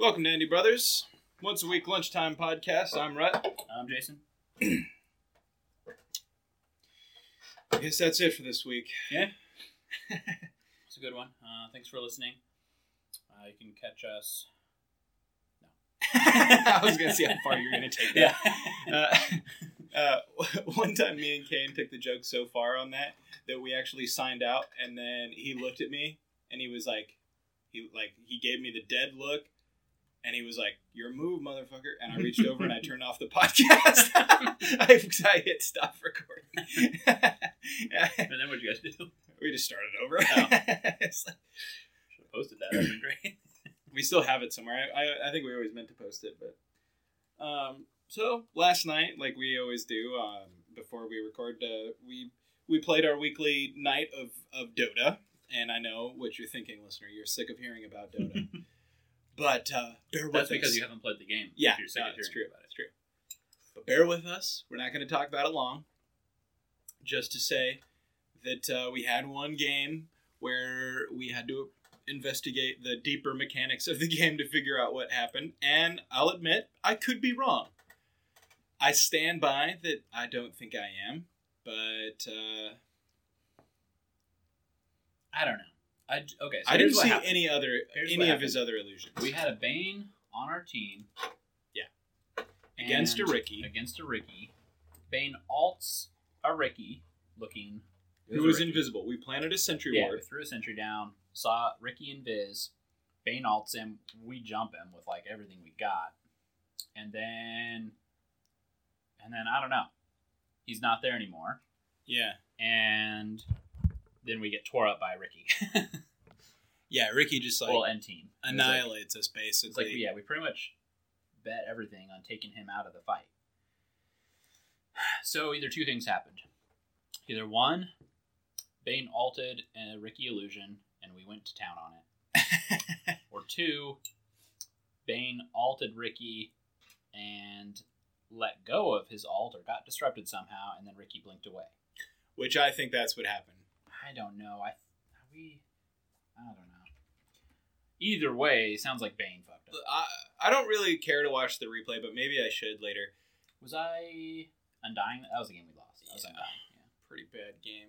Welcome to Andy Brothers. Once a week lunchtime podcast. I'm Rut. I'm Jason. I guess that's it for this week. Yeah, it's a good one. Uh, thanks for listening. Uh, you can catch us. No, I was gonna see how far you're gonna take that. Yeah. Uh, uh, one time, me and Kane took the joke so far on that that we actually signed out, and then he looked at me and he was like, he like he gave me the dead look, and he was like, "Your move, motherfucker!" And I reached over and I turned off the podcast. I, I hit stop recording. and then what you guys do? we just started over. Oh. It's like- Should have posted that. That'd been great. we still have it somewhere. I, I, I think we always meant to post it, but um. So last night, like we always do, um, before we record, uh, we we played our weekly night of of Dota, and I know what you're thinking, listener. You're sick of hearing about Dota, but uh, bear with That's because you haven't played the game. Yeah, If you're sick no, it's true. about It's true. But bear with us. We're not going to talk about it long. Just to say that uh, we had one game where we had to investigate the deeper mechanics of the game to figure out what happened. And I'll admit, I could be wrong. I stand by that I don't think I am. But uh, I don't know. I okay. So I didn't see happened. any other Here's any of his other illusions. We had a Bane on our team. Yeah. Against a Riki. Against a Riki. Bane alts a Riki looking. who was invisible. We planted a sentry Yeah, we ward. threw a sentry down, saw Riki and Viz. Bane alts him. We jump him with like everything we got. And then. And then I don't know. He's not there anymore. Yeah. And then we get tore up by Riki. Yeah, Riki just like well, end team. Was like- annihilates us basically. It's like, yeah, we pretty much bet everything on taking him out of the fight. So either two things happened. Either one, Bane alted a Riki illusion and we went to town on it. Or two, Bane alted Riki and let go of his alt or got disrupted somehow and then Riki blinked away. Which I think that's what happened. I don't know. I we I don't know. Either way, sounds like Bane fucked up. I, I don't really care to watch the replay, but maybe I should later. Was I Undying? That was the game we lost. That was Yeah. Undying. Yeah. Pretty bad game.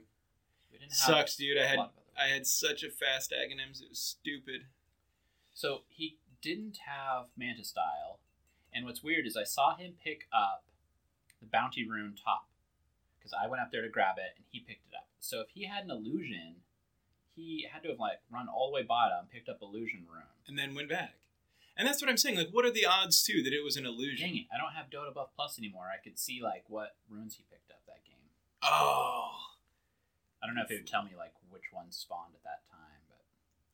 We didn't have Sucks, dude. I a had lot of other- I had such a fast Aghanims. It was stupid. So he didn't have Manta Style, and what's weird is I saw him pick up the Bounty Rune top because I went up there to grab it and he picked it up. So if he had an illusion, he had to have like run all the way bottom, picked up illusion rune. And then went back. And that's what I'm saying. Like, what are the odds too that it was an illusion? Dang it! I don't have Dotabuff Plus anymore. I could see like what runes he picked up that game. Oh. I don't know if it would tell me like which ones spawned at that time, but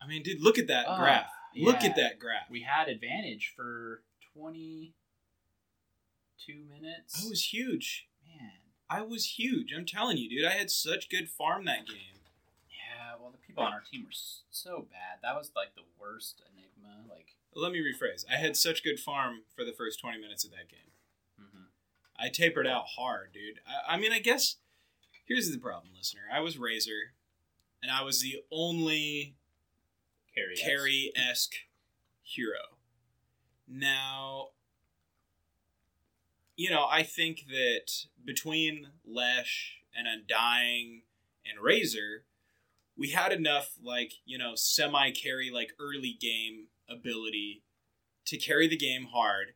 I mean, dude, look at that graph. Look yeah. at that graph. we had advantage for twenty two minutes. That was huge. I was huge. I'm telling you, dude. I had such good farm that game. Yeah, well, the people on our team were so bad. That was like the worst Enigma. Like, Let me rephrase. I had such good farm for the first 20 minutes of that game. mhm. I tapered out hard, dude. I, I mean, I guess here's the problem, listener. I was Razor, and I was the only carry. us. carry esque hero. Now, you know, I think that between Lesh and Undying and Razor, we had enough, like, you know, semi carry, like, early game ability to carry the game hard.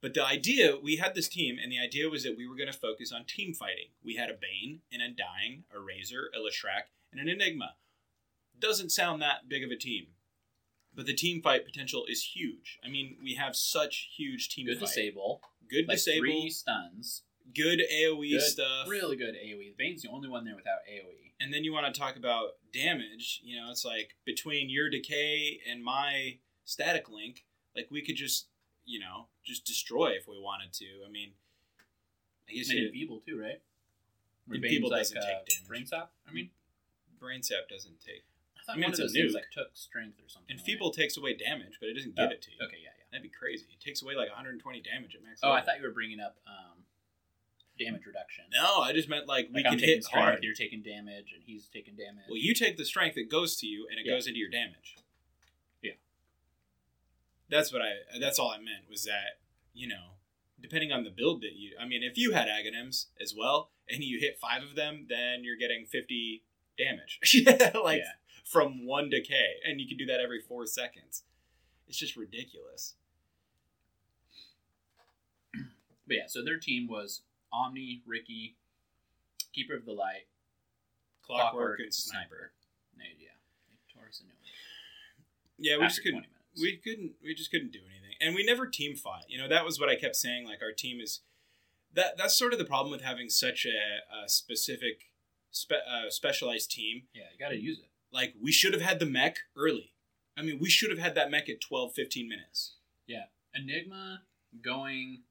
But the idea, we had this team, and the idea was that we were going to focus on team fighting. We had a Bane, an Undying, a Razor, a Leshrac, and an Enigma. Doesn't sound that big of a team. But the team fight potential is huge. I mean, we have such huge team Good fight. disable. Good Like disable. three stuns. Good AoE Good, stuff. Really good AoE. Bane's the only one there without. AoE. And then you want to talk about damage. You know, it's like between your decay and my static link, like we could just, you know, just destroy if we wanted to. I mean, I guess you, Enfeeble too, right? Where Bane's doesn't uh, take damage. Brain sap. I mean, brain sap doesn't take. I thought I mean, one it's of a those things like took strength or something. And right? feeble takes away damage, but it doesn't give Oh, it to you. Okay, yeah, yeah. That'd be crazy. It takes away like 120 damage at max. Oh, I thought you were bringing up um, damage reduction. No, I just meant like we I'm can hit strength, hard. You're taking damage, and he's taking damage. Well, you take the strength that goes to you, and it Yeah. goes into your damage. Yeah. That's what I. That's all I meant was that you know, depending on the build that you. I mean, if you had Aghanims as well and you hit five of them, then you're getting fifty damage, like Yeah. From one decay, and you can do that every four seconds. It's just ridiculous. But yeah, so their team was Omni, Riki, Keeper of the Light, Clockwork, and Sniper. No, yeah, they tore us a new. Yeah, we After just couldn't. We couldn't. We just couldn't do anything, and we never team fought. You know, that was what I kept saying. Like our team is that. That's sort of the problem with having such a, a specific, spe, uh, specialized team. yeah, you got to use it. Like we should have had the mech early. I mean, we should have had that mech at 12, 15 minutes. Yeah. Enigma going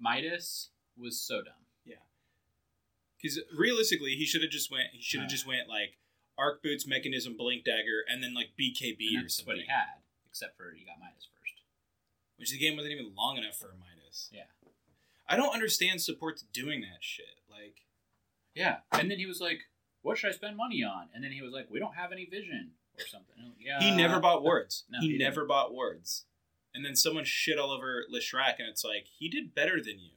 Midas was so dumb. Yeah. Because realistically, he should have just went. He should have Uh. just went like arc boots, mechanism, blink dagger, and then like BKB or something. what he had, except for he got Midas first. Which the game wasn't even long enough for Midas. Yeah. I don't understand supports doing that shit. Like, Yeah, and then he was like, "What should I spend money on?" And then he was like, "We don't have any vision or something." Like, yeah, he never bought wards. no, he, he never bought wards. And then someone shit all over Leshrac, and it's like he did better than you.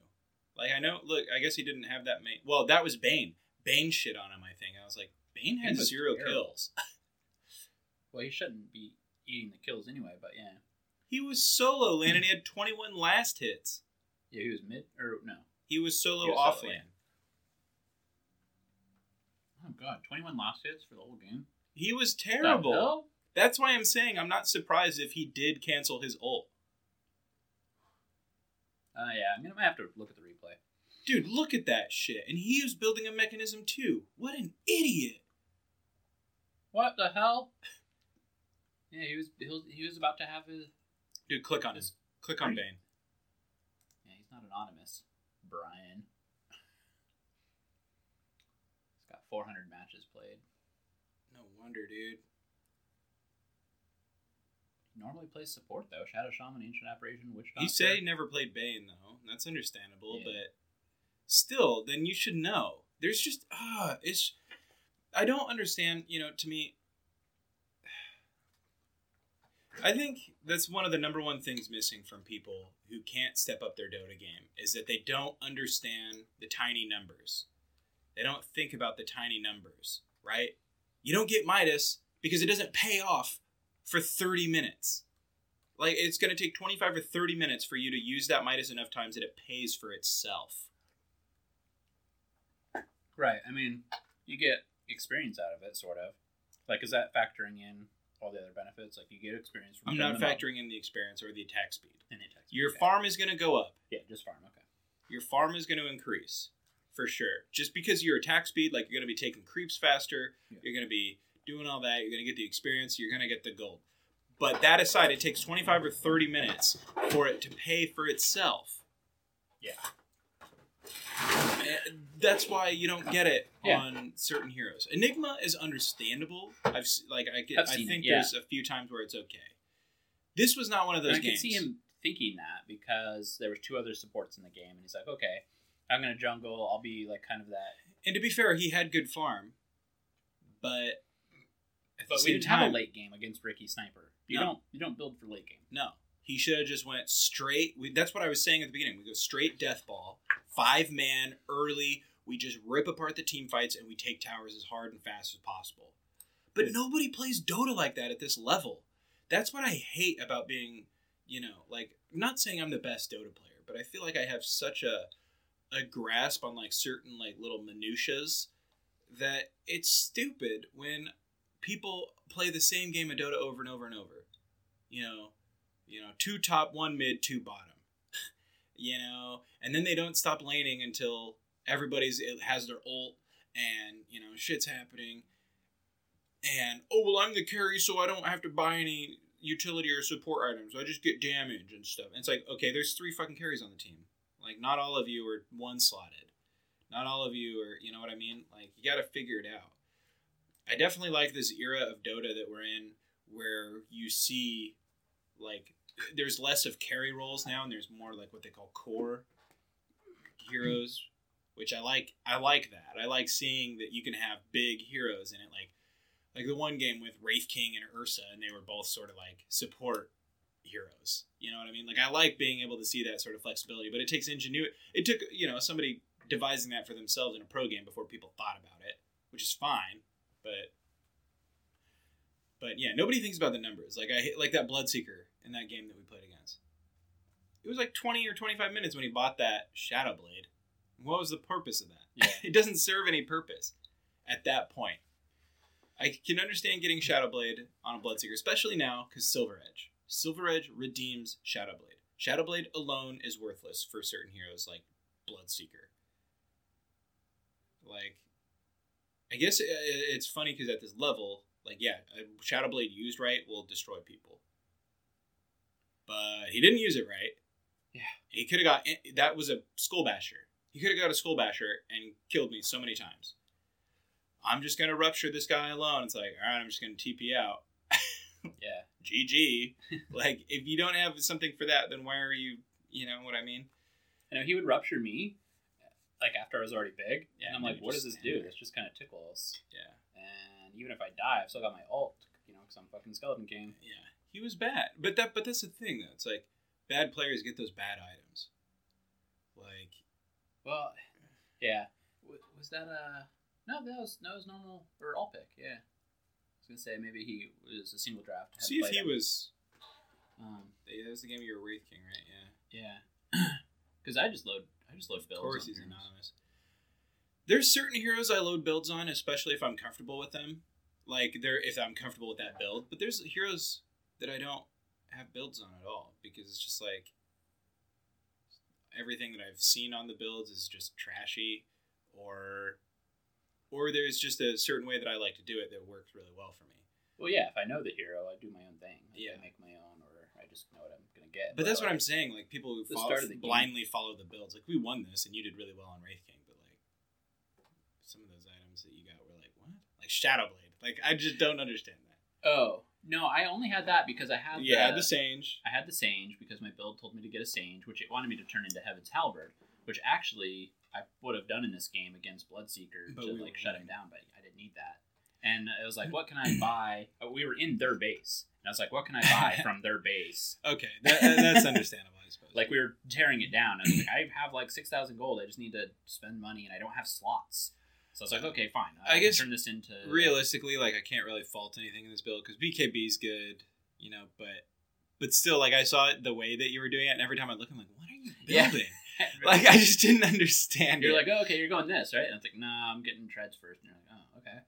Like I know. Look, I guess he didn't have that many. Well, that was Bane. Bane shit on him. I think I was like, Bane had zero terrible. kills. Well, he shouldn't be eating the kills anyway, but yeah, He was solo lane, and he had twenty one last hits. yeah, he was mid or no? He was solo He was off solo. Oh god, twenty-one last hits for the whole game. He was terrible. That's why I'm saying I'm not surprised if he did cancel his ult. Uh, yeah, I'm gonna have to look at the replay. Dude, look at that shit. And he was building a mechanism too. What an idiot. What the hell? Yeah, he was he was, he was about to have his. Dude, click on his. Click on Bane. Yeah, he's not anonymous, Brian. He's got 400 matches played. No wonder, dude. He normally plays support though. Shadow Shaman, Ancient Apparition, Witch He Doctor. said he never played Bane though. That's understandable, Yeah. but still, then you should know. There's just ah, it's. I don't understand. You know, to me, I think that's one of the number one things missing from people who can't step up their Dota game is that they don't understand the tiny numbers. They don't think about the tiny numbers, right? You don't get Midas because it doesn't pay off for 30 minutes. Like it's going to take 25 or 30 minutes for you to use that Midas enough times that it pays for itself. Right. I mean, you get experience out of it, sort of. Like, is that factoring in all the other benefits? Like, you get experience from. I'm not factoring in the experience or the attack speed. And the attacks. Your Okay. farm is going to go up. Yeah, just farm. Okay. Your farm is going to increase for sure. Just because your attack speed, like you're going to be taking creeps faster, Yeah. you're going to be doing all that, you're going to get the experience, you're going to get the gold. But that aside, it takes 25 or 30 minutes for it to pay for itself. Yeah. And That's why you don't get it Yeah. on certain heroes. Enigma is understandable. I've like I get, I've I think it, yeah. there's a few times where it's okay. This was not one of And those I games. could see him thinking that because there were two other supports in the game, and he's like, okay, I'm gonna jungle. I'll be like kind of that. And to be fair, he had good farm, but But we didn't time, have a late game against Riki Sniper. You No. don't. You don't build for late game. No, he should have just went straight. We, that's what I was saying at the beginning. We go straight death ball, five man early. We just rip apart the team fights and we take towers as hard and fast as possible. But nobody plays Dota like that at this level. That's what I hate about being, you know, like not saying I'm the best Dota player, but I feel like I have such a a grasp on like certain like little minutiaes that it's stupid when people play the same game of Dota over and over and over. You know, you know, two top, one mid, two bottom. you know, and then they don't stop laning until everybody's it has their ult and you know shit's happening. And oh well, I'm the carry, so I don't have to buy any utility or support items. I just get damage and stuff. And it's like okay, there's three fucking carries on the team. Like not all of you are one slotted. Not all of you are, you know what I mean? Like you got to figure it out. I definitely like this era of Dota that we're in where you see like there's less of carry roles now and there's more like what they call core heroes which I like I like that. I like seeing that you can have big heroes in it like like the one game with Wraith King and Ursa and they were both sort of like support heroes. You know what I mean? Like I like being able to see that sort of flexibility, but it takes ingenuity. It took you know somebody devising that for themselves in a pro game before people thought about it, which is fine. But but yeah, nobody thinks about the numbers. Like I hit like that Bloodseeker in that game that we played against. It was like twenty or twenty five minutes when he bought that Shadow Blade. What was the purpose of that? Yeah. it doesn't serve any purpose at that point. I can understand getting Shadow Blade on a Bloodseeker, especially now because Silver Edge. Silver Edge redeems Shadow Blade. Shadow Blade alone is worthless for certain heroes like Bloodseeker. Like, I guess it's funny because at this level, like, yeah, a Shadow Blade used right will destroy people. But he didn't use it right. Yeah. He could have got that was a skull basher. He could have got a skull basher and killed me so many times. I'm just gonna rupture this guy alone. It's like, all right, I'm just gonna TP out. Yeah. GG. like, if you don't have something for that, then why are you? You know what I mean? I know he would rupture me, like after I was already big. Yeah, and I'm like, what does this do? there. This just kind of tickles. Yeah. And even if I die, I've still got my ult, you know, because I'm fucking Skeleton King. Yeah. He was bad, but that but that's the thing though. It's like bad players get those bad items. Like, Well, yeah. Was that a no? That was no, was normal or all pick. Yeah. I was gonna say maybe he was a single draft. See if he him. was. Um, Yeah, that was the game of your Wraith King, right? Yeah. yeah. Because I just load. I just load builds. Of builds. course, on he's heroes. anonymous. There's certain heroes I load builds on, especially if I'm comfortable with them. Like they're if I'm comfortable with that build. But there's heroes that I don't have builds on at all because it's just like everything that I've seen on the builds is just trashy, or or there's just a certain way that I like to do it that works really well for me. Well, yeah. If I know the hero, I do my own thing. Like, Yeah. I make my own, or I just know what I'm gonna get. But that's what I'm saying. Like people who follow, of game. blindly follow the builds. Like we won this, and you did really well on Wraith King, but like some of those items that you got were like what? Like Shadow Blade. Like I just don't understand that. Oh no, I only had that because I had Yeah, the, the Sange. I had the Sange because my build told me to get a Sange, which it wanted me to turn into Heaven's Halberd, which actually I would have done in this game against Bloodseeker But to we like shut him down, but I didn't need that. And it was like, what can I buy? Oh, we were in their base, and I was like, what can I buy from their base? Okay, that, that's understandable, I suppose. Like we were tearing it down. And I was like, I have like six thousand gold. I just need to spend money, and I don't have slots. So I was like, okay, fine. I can guess turn this into realistically, like I can't really fault anything in this build because BKB is good, you know. But but still, like I saw it the way that you were doing it, and every time I look, I'm like, what are you Yeah. building? like I just didn't understand. You're it. like, oh, okay, you're going this, right? And it's like, nah, I'm getting treads first. And you're like, oh, okay.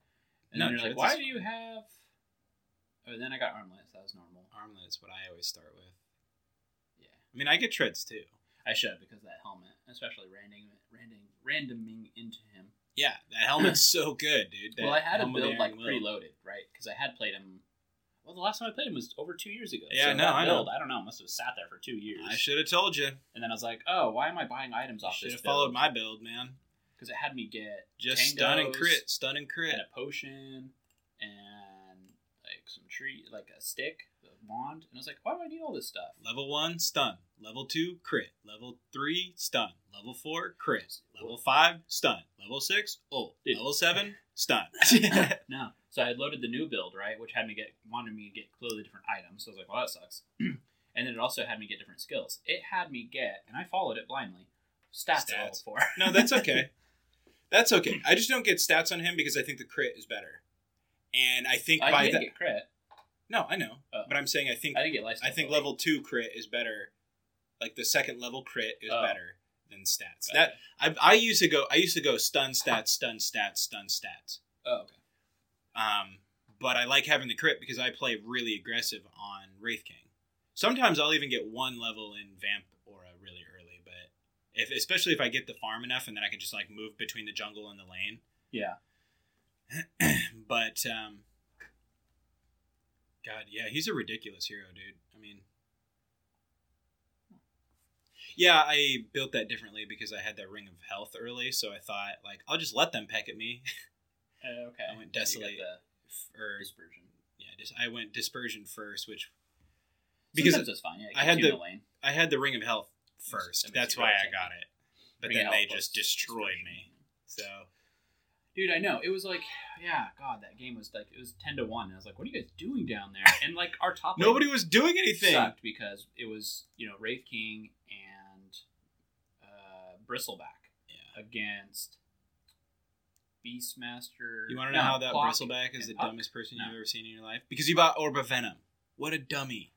And No, then you're like, why do you have? Oh, then I got armlets. That was normal. armlet's what I always start with. Yeah, I mean, I get treads too. I should because of that helmet, especially random, random, randoming into him. Yeah, that helmet's so good, dude. That well, I had a build like Will. preloaded, right? Because I had played him. Well, the last time I played him was over two years ago. Yeah, so no, I know. I don't know. Must have sat there for two years. I should have told you. And then I was like, oh, why am I buying items off Should this Should have followed my build, man. Because it had me get Just stun and crit, stun and crit. and a potion and like some tree, like a stick, a wand, and I was like, why do I need all this stuff? Level one, stun. Level two, crit. Level three, stun. Level four, crit. Level five, stun. Level six, ult. Dude. Level seven, stun. No, so I had loaded the new build right, which had me get wanted me to get clearly different items. So I was like, well, that sucks. and then it also had me get different skills. It had me get, and I followed it blindly. Stats, at level four. no, that's okay. That's okay. I just don't get stats on him because I think the crit is better. And I think I by didn't that. get crit. No, I know. Oh. But I'm saying I think I didn't get. I think level two crit is better. Like the second level crit is Oh. better than stats. Gotcha. That I, I used to go. I used to go stun stats, stun stats, stun stats. Oh, okay. Um, but I like having the crit because I play really aggressive on Wraith King. Sometimes I'll even get one level in Vamp Aura really early, but if especially if I get the farm enough and then I can just like move between the jungle and the lane. Yeah. but um, God, yeah, he's a ridiculous hero, dude. I mean, yeah, I built that differently because I had that ring of health early, so I thought like I'll just let them peck at me. Uh, okay. I went So you got Desolate. the or dispersion. yeah, just I went dispersion first, which because Sometimes it's fine. Yeah, it I had the- lane. I had the ring of health first. That's why I got it. But Ring then they just destroyed dispersion. me. So Dude, I know. It was like, yeah, God, that game was like, it was 10 to 1. And I was like, what are you guys doing down there? And like, our top Nobody was doing anything. sucked because it was, you know, Wraith King and uh, Bristleback Yeah. against Beastmaster. You want to know no, how that Bristleback is the Puck. dumbest person No. you've ever seen in your life? Because he bought Orb of Venom. What a dummy.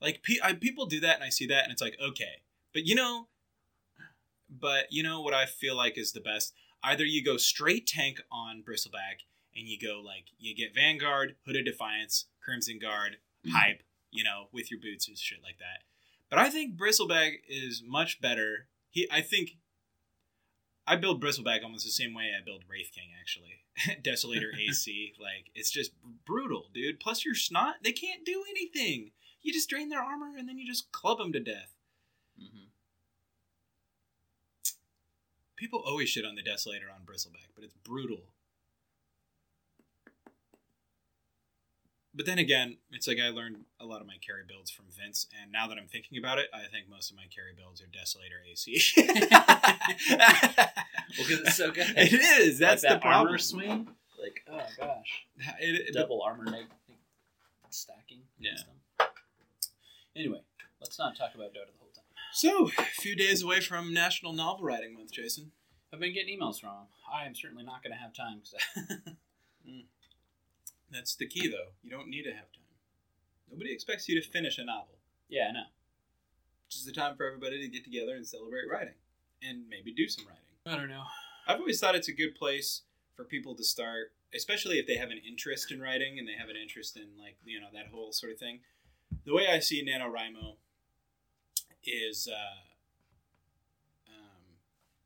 Like, pe- I, people do that, and I see that, and it's like, okay. But you know, but you know what I feel like is the best? Either you go straight tank on Bristleback, and you go, like, you get Vanguard, Hooded Defiance, Crimson Guard, mm. Pipe, you know, with your boots and shit like that. But I think Bristleback is much better. He, I think I build Bristleback almost the same way I build Wraith King, actually. Desolator AC. Like, it's just brutal, dude. Plus, your snot, they can't do anything. You just drain their armor and then you just club them to death. Mhm. People always shit on the Desolator on Bristleback, but it's brutal. But then again, it's like I learned a lot of my carry builds from Vince, and now that I'm thinking about it, I think most of my carry builds are Desolator AC. Well, 'cause it's so good. It is. That's Like the that problem. armor swing. Like, oh gosh. It- it- Double armor neg- stacking. Yeah. against them. Anyway, let's not talk about Dota the whole time. So, a few days away from National Novel Writing Month, Jason. I've been getting emails from him. I am certainly not going to have time. 'cause I- hmm. That's the key, though. You don't need to have time. Nobody expects you to finish a novel. yeah, I know. Just the time for everybody to get together and celebrate writing, and maybe do some writing. I don't know. I've always thought it's a good place for people to start, especially if they have an interest in writing and they have an interest in like you know that whole sort of thing. The way I see NaNoWriMo is uh, um,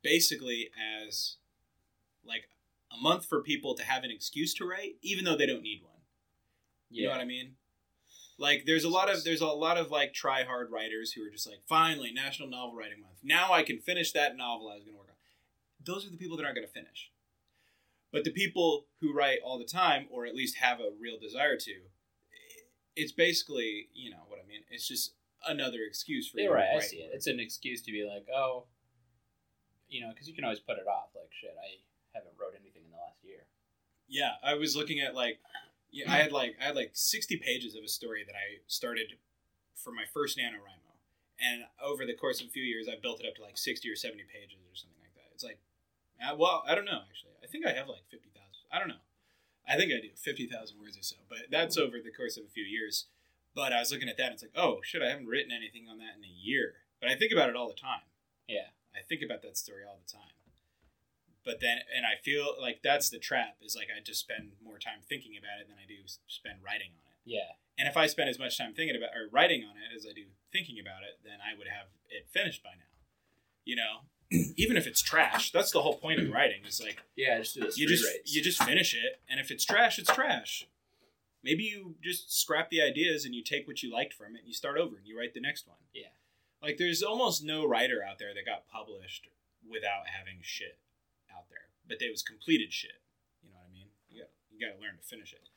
basically as like a month for people to have an excuse to write, even though they don't need one. Yeah. You know what I mean? Like there's a lot of there's a lot of like try hard writers who are just like, finally, National Novel Writing Month. Now I can finish that novel I was gonna work on. Those are the people that aren't gonna finish. But the people who write all the time, or at least have a real desire to, it's basically, you know what I mean. It's just another excuse for you right. I see it. It's an excuse to be like, oh, you know, because you can always put it off. Like, shit, I haven't wrote anything in the last year. Yeah, I was looking at like, yeah, I had like I had like sixty pages of a story that I started for my first NaNoWriMo, and over the course of a few years, I built it up to like sixty or seventy pages or something like that. It's like, uh, well, I don't know actually. I think I have like fifty thousand. I don't know. I think I do fifty thousand words or so, but that's over the course of a few years. But I was looking at that, and it's like, oh shit, I haven't written anything on that in a year. But I think about it all the time. Yeah. I think about that story all the time. But then, and I feel like that's the trap is like I just spend more time thinking about it than I do spend writing on it. Yeah. And if I spend as much time thinking about or writing on it as I do thinking about it, then I would have it finished by now. You know, even if it's trash, that's the whole point of writing. Is like Yeah, just do you just you just finish it, and if it's trash, it's trash. Maybe you just scrap the ideas and you take what you liked from it and you start over and you write the next one. Yeah. Like there's almost no writer out there that got published without having shit out there, but it was completed shit. You know what I mean? You got you got to learn to finish it.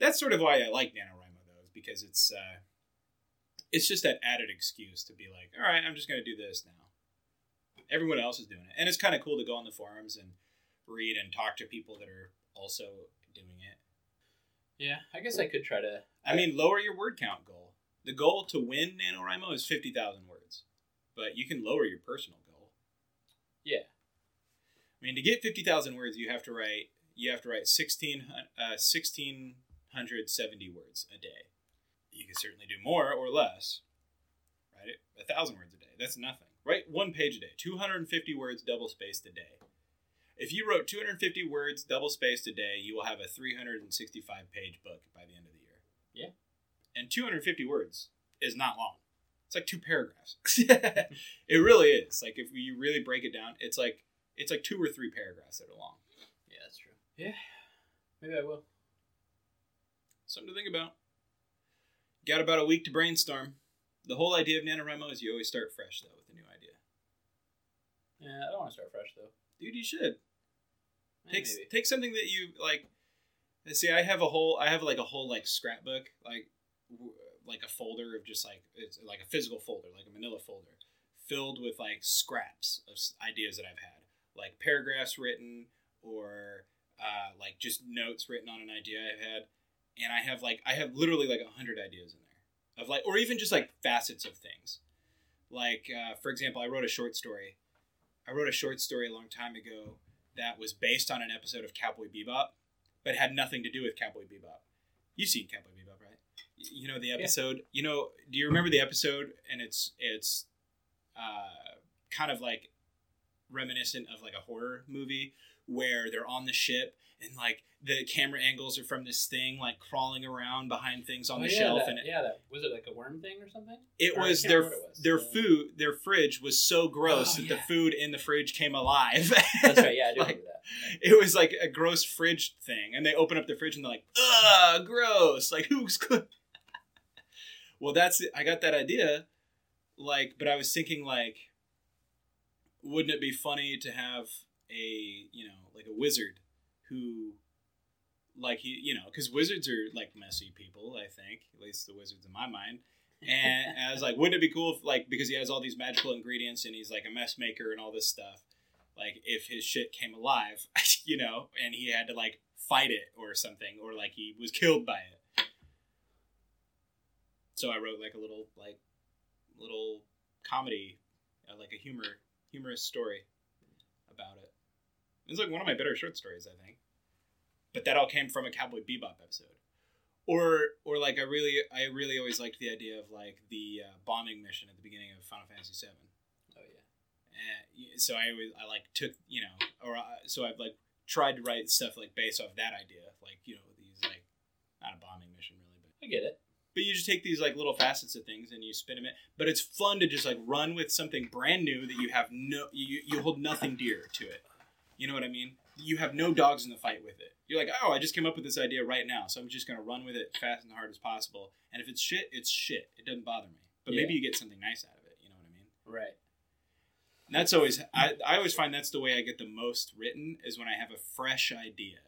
That's sort of why I like NaNoWriMo though, is because it's uh, it's just that added excuse to be like, all right, I'm just gonna do this now. Everyone else is doing it, and it's kind of cool to go on the forums and read and talk to people that are also doing it. Yeah, I guess I could try to. I mean, lower your word count goal. The goal to win NaNoWriMo is 50,000 words. But you can lower your personal goal. Yeah. I mean, to get 50,000 words, you have to write you have to write 16 uh, 1670 words a day. You can certainly do more or less. Write it a 1000 words a day. That's nothing. Write one page a day. 250 words double spaced a day. If you wrote 250 words double spaced a day, you will have a 365 page book by the end of the year. Yeah. And 250 words is not long. It's like two paragraphs. it really is. Like if you really break it down, it's like it's like two or three paragraphs that are long. Yeah, that's true. Yeah. Maybe I will. Something to think about. Got about a week to brainstorm. The whole idea of NaNoWriMo is you always start fresh though with a new idea. Yeah, I don't want to start fresh though. Dude, you should. Eh, Take maybe. take something that you like. See, I have a whole. I have like a whole like scrapbook, like w- like a folder of just like it's like a physical folder, like a Manila folder, filled with like scraps of s- ideas that I've had, like paragraphs written or uh, like just notes written on an idea I've had, and I have like I have literally like a hundred ideas in there of like, or even just like facets of things. Like uh, for example, I wrote a short story. I wrote a short story a long time ago that was based on an episode of Cowboy Bebop, but had nothing to do with Cowboy Bebop. You've seen Cowboy Bebop, right? You know the episode. You know, do you remember the episode? And it's it's uh, kind of like reminiscent of like a horror movie where they're on the ship and like the camera angles are from this thing like crawling around behind things on Oh, the yeah, shelf that, and it, yeah, that was it like a worm thing or something? it or was their it was. their Uh, food their fridge was so gross Oh, that the food in the fridge came alive That's right. Yeah, I do Like, that. it was like a gross fridge thing and they open up the fridge and they're like ugh gross like who's good well that's i got that idea like but i was thinking like wouldn't it be funny to have a you know like a wizard who like he you know because wizards are like messy people i think at least the wizards in my mind and I was like, wouldn't it be cool if, like, because he has all these magical ingredients and he's like a mess maker and all this stuff, like, if his shit came alive, you know, and he had to like fight it or something, or like he was killed by it. So I wrote like a little, like, little comedy, uh, like a humor, humorous story about it. It's like one of my better short stories, I think. But that all came from a Cowboy Bebop episode or or like I really I really always liked the idea of like the uh, bombing mission at the beginning of Final Fantasy VII. Oh yeah. And so I always I like took you know or I, so I've like tried to write stuff like based off that idea like you know these like not a bombing mission really but I get it. But you just take these like little facets of things and you spin them in. But it's fun to just like run with something brand new that you have no you you hold nothing dear to it. You know what I mean? You have no dogs in the fight with it. You're like oh I just came up with this idea right now so I'm just gonna run with it fast and hard as possible. And if it's shit it's shit. It doesn't bother me. But maybe you get something nice out of it you know what I mean? Right. and that's always I, I always find that's the way I get the most written is when I have a fresh idea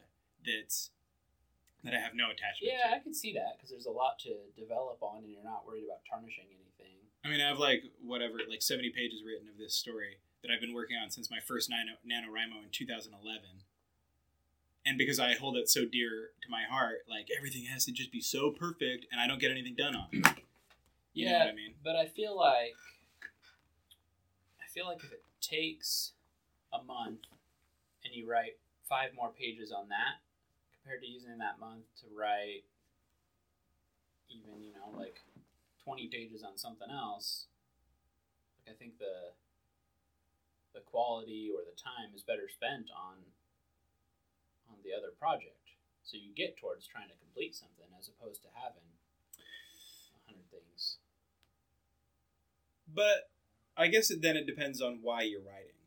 that's that I have no attachment Yeah, to. I can see that because there's a lot to develop on, and you're not worried about tarnishing anything. I mean, I have like whatever, like 70 pages written of this story that I've been working on since my first Nano, NaNoWriMo in 2011. And because I hold it so dear to my heart, like everything has to just be so perfect and I don't get anything done on it. You Yeah, what I mean? but I feel like I feel like if it takes a month and you write five more pages on that compared to using that month to write even you know like 20 pages on something else like i think the the quality or the time is better spent on on the other project so you get towards trying to complete something as opposed to having a hundred things But I guess it, then it depends on why you're writing.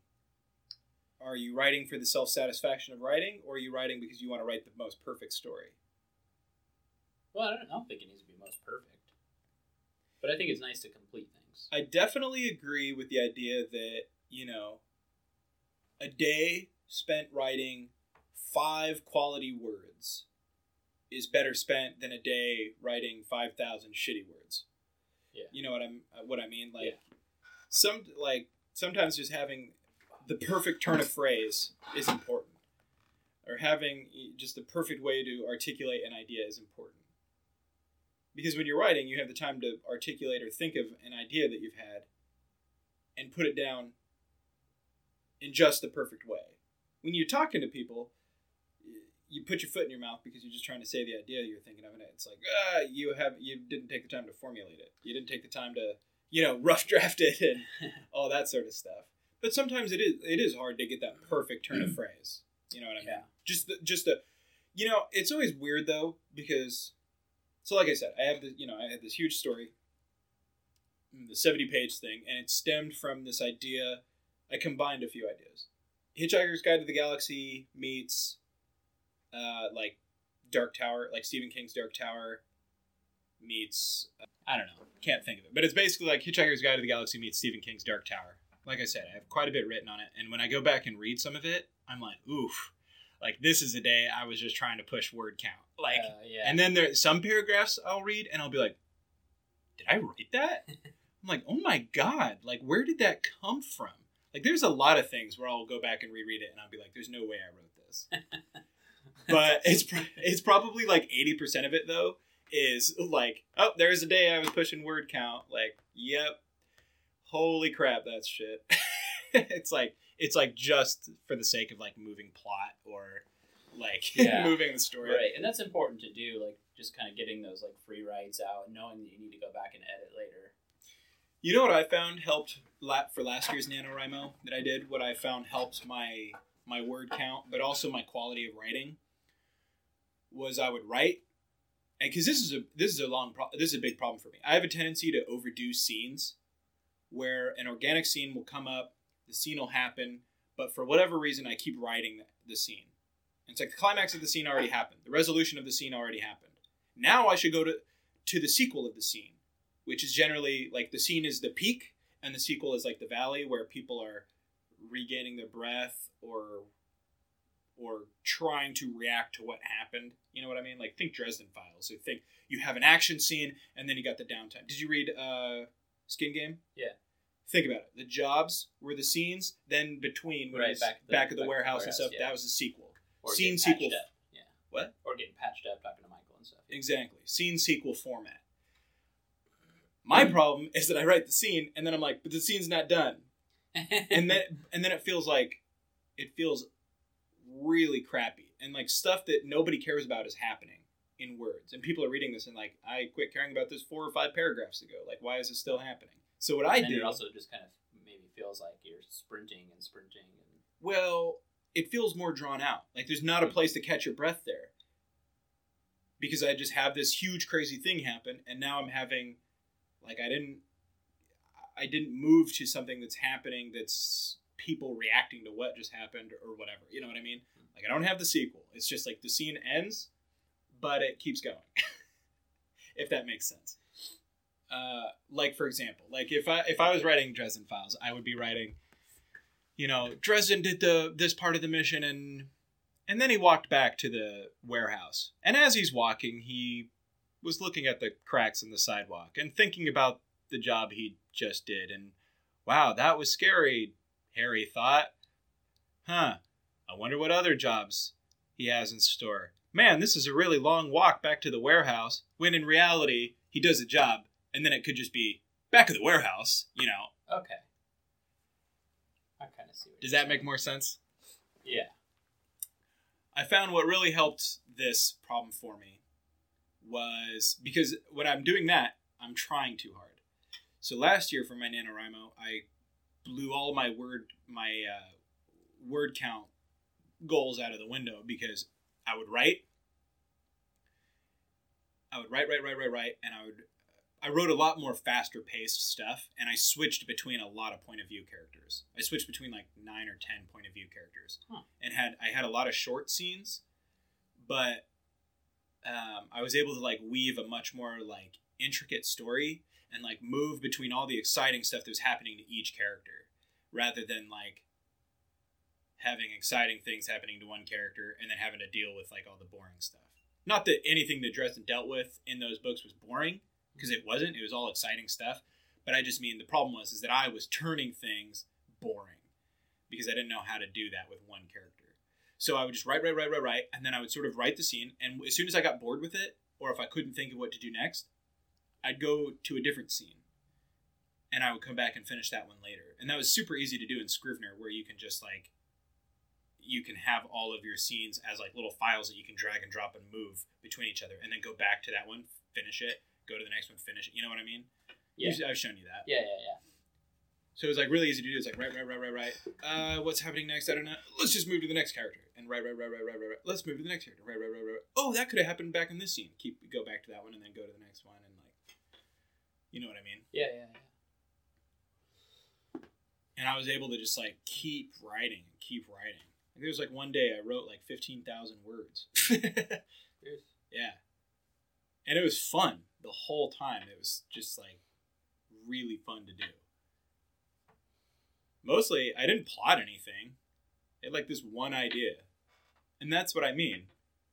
Are you writing for the self satisfaction of writing, or are you writing because you want to write the most perfect story? Well, I don't, I don't think it needs to be most perfect, but I think it's nice to complete things. I definitely agree with the idea that, you know, a day spent writing five quality words is better spent than a day writing 5,000 shitty words. Yeah. You know what I'm what I mean? Like Yeah. some like sometimes just having the perfect turn of phrase is important. Or having just the perfect way to articulate an idea is important. Because when you're writing, you have the time to articulate or think of an idea that you've had and put it down in just the perfect way. When you're talking to people, you put your foot in your mouth because you're just trying to say the idea you're thinking of, and it's like, ah, you have you didn't take the time to formulate it. You didn't take the time to, you know, rough draft it and all that sort of stuff. But sometimes it is it is hard to get that perfect turn of phrase. You know what I mean? Yeah. Just the, just the, you know, it's always weird though because, so like I said, I have the you know I had this huge story, the seventy page thing, and it stemmed from this idea. I combined a few ideas. Hitchhiker's Guide to the Galaxy meets, uh, like Dark Tower, like Stephen King's Dark Tower meets. uh, I don't know, can't think of it, but it's basically like Hitchhiker's Guide to the Galaxy meets Stephen King's Dark Tower. Like I said, I have quite a bit written on it, and when I go back and read some of it, I'm like, oof, like this is a day I was just trying to push word count, like. Uh, yeah, And then there some paragraphs I'll read and I'll be like, did I write that? I'm like, oh my god, like where did that come from? Like there's a lot of things where I'll go back and reread it and I'll be like, there's no way I wrote this. but it's it's probably like eighty percent of it though is like, oh, there's a day I was pushing word count. Like, yep, holy crap, that's shit. it's like it's like just for the sake of like moving plot or like Yeah. moving the story. Right, and that's important to do. Like just kind of getting those like free writes out, and knowing that you need to go back and edit later. You know what I found helped la- for last year's NaNoWriMo that I did? What I found helped my my word count, but also my quality of writing was I would write and because this is a this is a long pro- this is a big problem for me. I have a tendency to overdo scenes where an organic scene will come up, the scene will happen, but for whatever reason I keep writing the, scene. It's like the climax of the scene already happened. The resolution of the scene already happened. Now I should go to to the sequel of the scene, which is generally like the scene is the peak and the sequel is like the valley where people are regaining their breath or or trying to react to what happened. You know what I mean? Like think Dresden Files. So think you have an action scene and then you got the downtime. Did you read uh, Skin Game? Yeah. Think about it. The jobs were the scenes. Then between when Right, was back back, at the- of the back at the warehouse, and stuff, yeah. that was the sequel. Or Scene sequel. up. Yeah. What? Or getting patched up, talking to Michael and stuff. Exactly. Scene sequel format. Hmm. My problem is that I write the scene and then I'm like, but the scene's not done. And then and then it feels like it feels really crappy. And like stuff that nobody cares about is happening in words. And people are reading this and like, I quit caring about this four or five paragraphs ago. Like why is this still happening? So what I and then do it also just kind of maybe feels like you're sprinting and sprinting and Well, it feels more drawn out. Like there's not a hmm. place to catch your breath there. Because I just have this huge crazy thing happen and now I'm having like I didn't I didn't move to something that's happening that's people reacting to what just happened or whatever. You know what I mean? Hmm. Like I don't have the sequel. It's just like the scene ends, but it keeps going. if that makes sense. Uh, like for example, like if I if I was writing Dresden Files, I would be writing you know, Dresden did the this part of the mission and and then he walked back to the warehouse. And as he's walking, he was looking at the cracks in the sidewalk and thinking about the job he just did and wow, that was scary, Harry thought. Huh. I wonder what other jobs he has in store. Man, this is a really long walk back to the warehouse when in reality he does a job and then it could just be back of the warehouse, you know. okay. I kind of see. What Does that make more sense? Yeah. I found what really helped this problem for me was because when I'm doing that, I'm trying too hard. So last year for my NaNoWriMo, I blew all my word my uh, word count goals out of the window because I would write, I would write, write, write, write, write, and I would I wrote a lot more faster paced stuff, and I switched between a lot of point of view characters. I switched between like nine or ten point of view characters, Huh. and had I had a lot of short scenes, but um, I was able to like weave a much more like intricate story and like move between all the exciting stuff that was happening to each character, rather than like having exciting things happening to one character and then having to deal with like all the boring stuff. Not that anything that Dresden dealt with in those books was boring, because it wasn't. It was all exciting stuff. But I just mean the problem was is that I was turning things boring because I didn't know how to do that with one character. So I would just write, write, write, write, write, and then I would sort of write the scene. And as soon as I got bored with it, or if I couldn't think of what to do next, I'd go to a different scene, and I would come back and finish that one later. And that was super easy to do in Scrivener, where you can just like you can have all of your scenes as like little files that you can drag and drop and move between each other, and then go back to that one, finish it, go to the next one, finish it. You know what I mean? Yeah. Usually I've shown you that. Yeah, yeah, yeah. So it was like really easy to do. It's like right, right, right, right, right. Uh, what's happening next? I don't know. Let's just move to the next character. And right, right, right, right, right, right, right. Let's move to the next character. Right, right, right, right. Oh, that could have happened back in this scene. Keep go back to that one and then go to the next one and like, you know what I mean. Yeah, yeah, yeah. And I was able to just like keep writing and keep writing. There was like one day I wrote like fifteen thousand words. Yeah. And it was fun the whole time. It was just like really fun to do. Mostly, I didn't plot anything. I had like this one idea. And that's what I mean.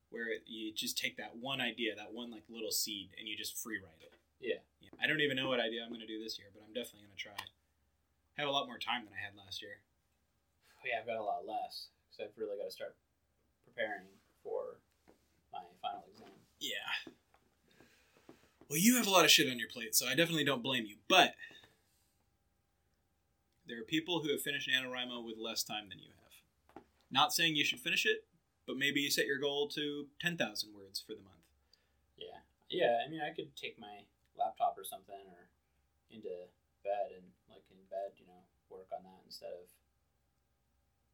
Where you just take that one idea, that one like little seed, and you just free write it. Yeah. I don't even know what idea I'm going to do this year, but I'm definitely going to try. I have a lot more time than I had last year. Oh, yeah, I've got a lot less because I've really got to start preparing for my final exam. Yeah. Well, you have a lot of shit on your plate, so I definitely don't blame you. But there are people who have finished NaNoWriMo with less time than you have. Not saying you should finish it, but maybe you set your goal to 10,000 words for the month. Yeah, yeah. I mean, I could take my laptop or something or into bed and like in bed, you know, work on that instead of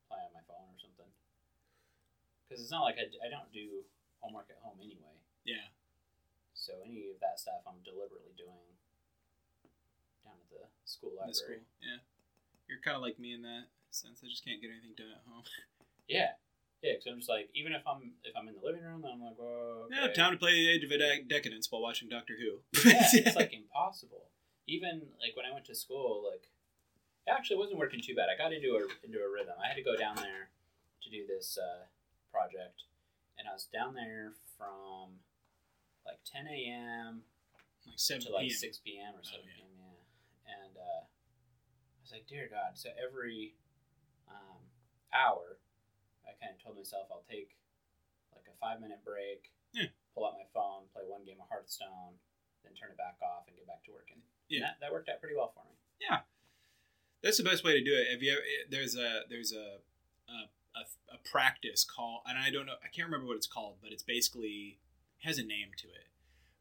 playing on my phone or something. Because it's not like I, I don't do homework at home anyway. Yeah. So any of that stuff I'm deliberately doing down at the school in the library. school. Yeah. You're kind of like me in that sense. I just can't get anything done at home. Yeah, yeah. Because I'm just like, even if I'm if I'm in the living room, I'm like, whoa. Yeah, time to play the Age of Dec- Decadence while watching Doctor Who. yeah, it's like impossible. Even like when I went to school, like it actually wasn't working too bad. I got into a into a rhythm. I had to go down there to do this uh, project, and I was down there from like 10 a.m. like 7 to like p.m. 6 p.m. or 7 Oh, yeah. p.m. Yeah, and uh, I was like, dear God. So every um, hour, I kind of told myself I'll take like a five minute break, Yeah. pull out my phone, play one game of Hearthstone, then turn it back off and get back to working. And Yeah. that, that worked out pretty well for me. That's the best way to do it. If you ever, there's a there's a a, a a practice called and I don't know I can't remember what it's called, but it's basically has a name to it.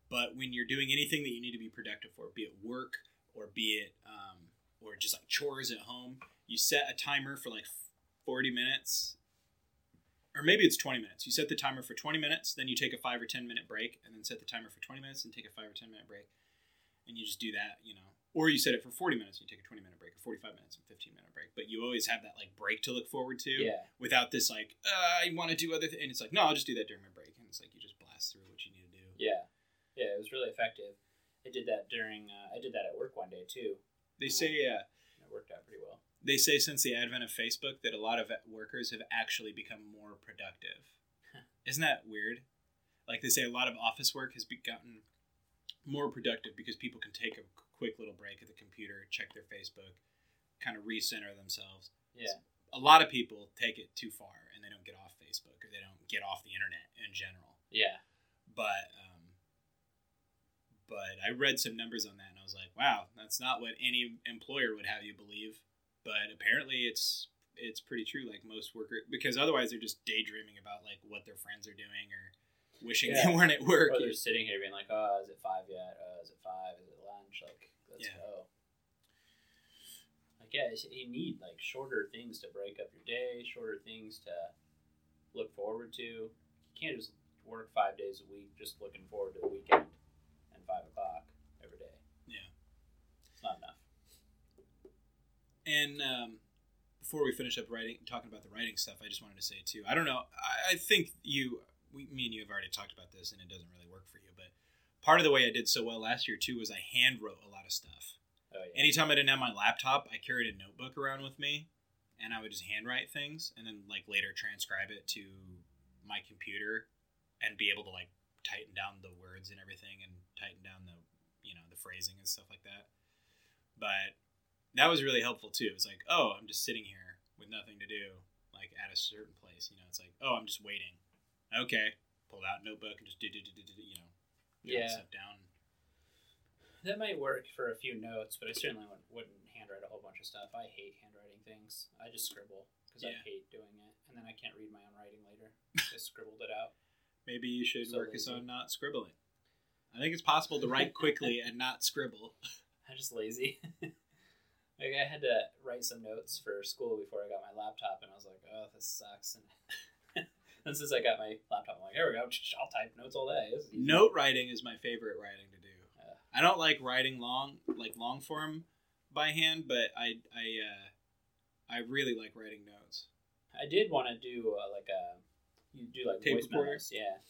But when you're doing anything that you need to be productive for, be it work or be it um, or just like chores at home, you set a timer for like 40 minutes or maybe it's 20 minutes. You set the timer for 20 minutes, then you take a 5 or 10 minute break and then set the timer for 20 minutes and take a 5 or 10 minute break. And you just do that, you know. Or you set it for 40 minutes and you take a 20 minute break or 45 minutes and 15 minute break. But you always have that like break to look forward to Yeah. without this like uh, I want to do other things. And it's like, no, I'll just do that during my break. And it's like you just blast through what you need to do. Yeah. Yeah. It was really effective. I did that during, uh, I did that at work one day too. They say uh, And it worked out pretty well. they say since the advent of Facebook that a lot of workers have actually become more productive. Isn't that weird? Like they say, a lot of office work has gotten more productive because people can take a quick little break at the computer, check their Facebook, kind of recenter themselves. Yeah. A lot of people take it too far and they don't get off Facebook or they don't get off the internet in general. Yeah. But um, but I read some numbers on that and I was like, wow, that's not what any employer would have you believe. But apparently, it's it's pretty true. Like most workers, because otherwise they're just daydreaming about like what their friends are doing or wishing Yeah. they weren't at work. Or they're sitting here being like, oh, is it five yet? Oh, is it five? Is it lunch? Like, let's Yeah. go. Like, yeah, you need like shorter things to break up your day, shorter things to look forward to. You can't just work five days a week just looking forward to the weekend and five o'clock every day. Yeah. It's not enough. And um, before we finish up writing, talking about the writing stuff, I just wanted to say too. I don't know. I, I think you, we, me and you have already talked about this, and it doesn't really work for you. But part of the way I did so well last year too was I hand wrote a lot of stuff. Oh yeah. Anytime I didn't have my laptop, I carried a notebook around with me, and I would just handwrite things, and then like later transcribe it to my computer, and be able to like tighten down the words and everything, and tighten down the you know the phrasing and stuff like that. But that was really helpful too. It was like, oh, I'm just sitting here with nothing to do, like at a certain place. You know, it's like, oh, I'm just waiting. Okay, pulled out notebook and just did, did, did, did, you know, Yeah. stuff down. That might work for a few notes, but I certainly wouldn't, wouldn't handwrite a whole bunch of stuff. I hate handwriting things. I just scribble because I hate doing it, and then I can't read my own writing later. Just scribbled it out. Maybe you should So work lazy. on not scribbling. I think it's possible to write quickly and not scribble. I'm just lazy. like I had to write some notes for school before I got my laptop, and I was like, "Oh, this sucks." And, and since I got my laptop, I'm like, "Here we go. I'll type notes all day." This is easy." Note writing is my favorite writing to do. Yeah. I don't like writing long, like long form by hand, but I I uh, I really like writing notes. I did want to do uh, like a you do like Tape voice memos, yeah.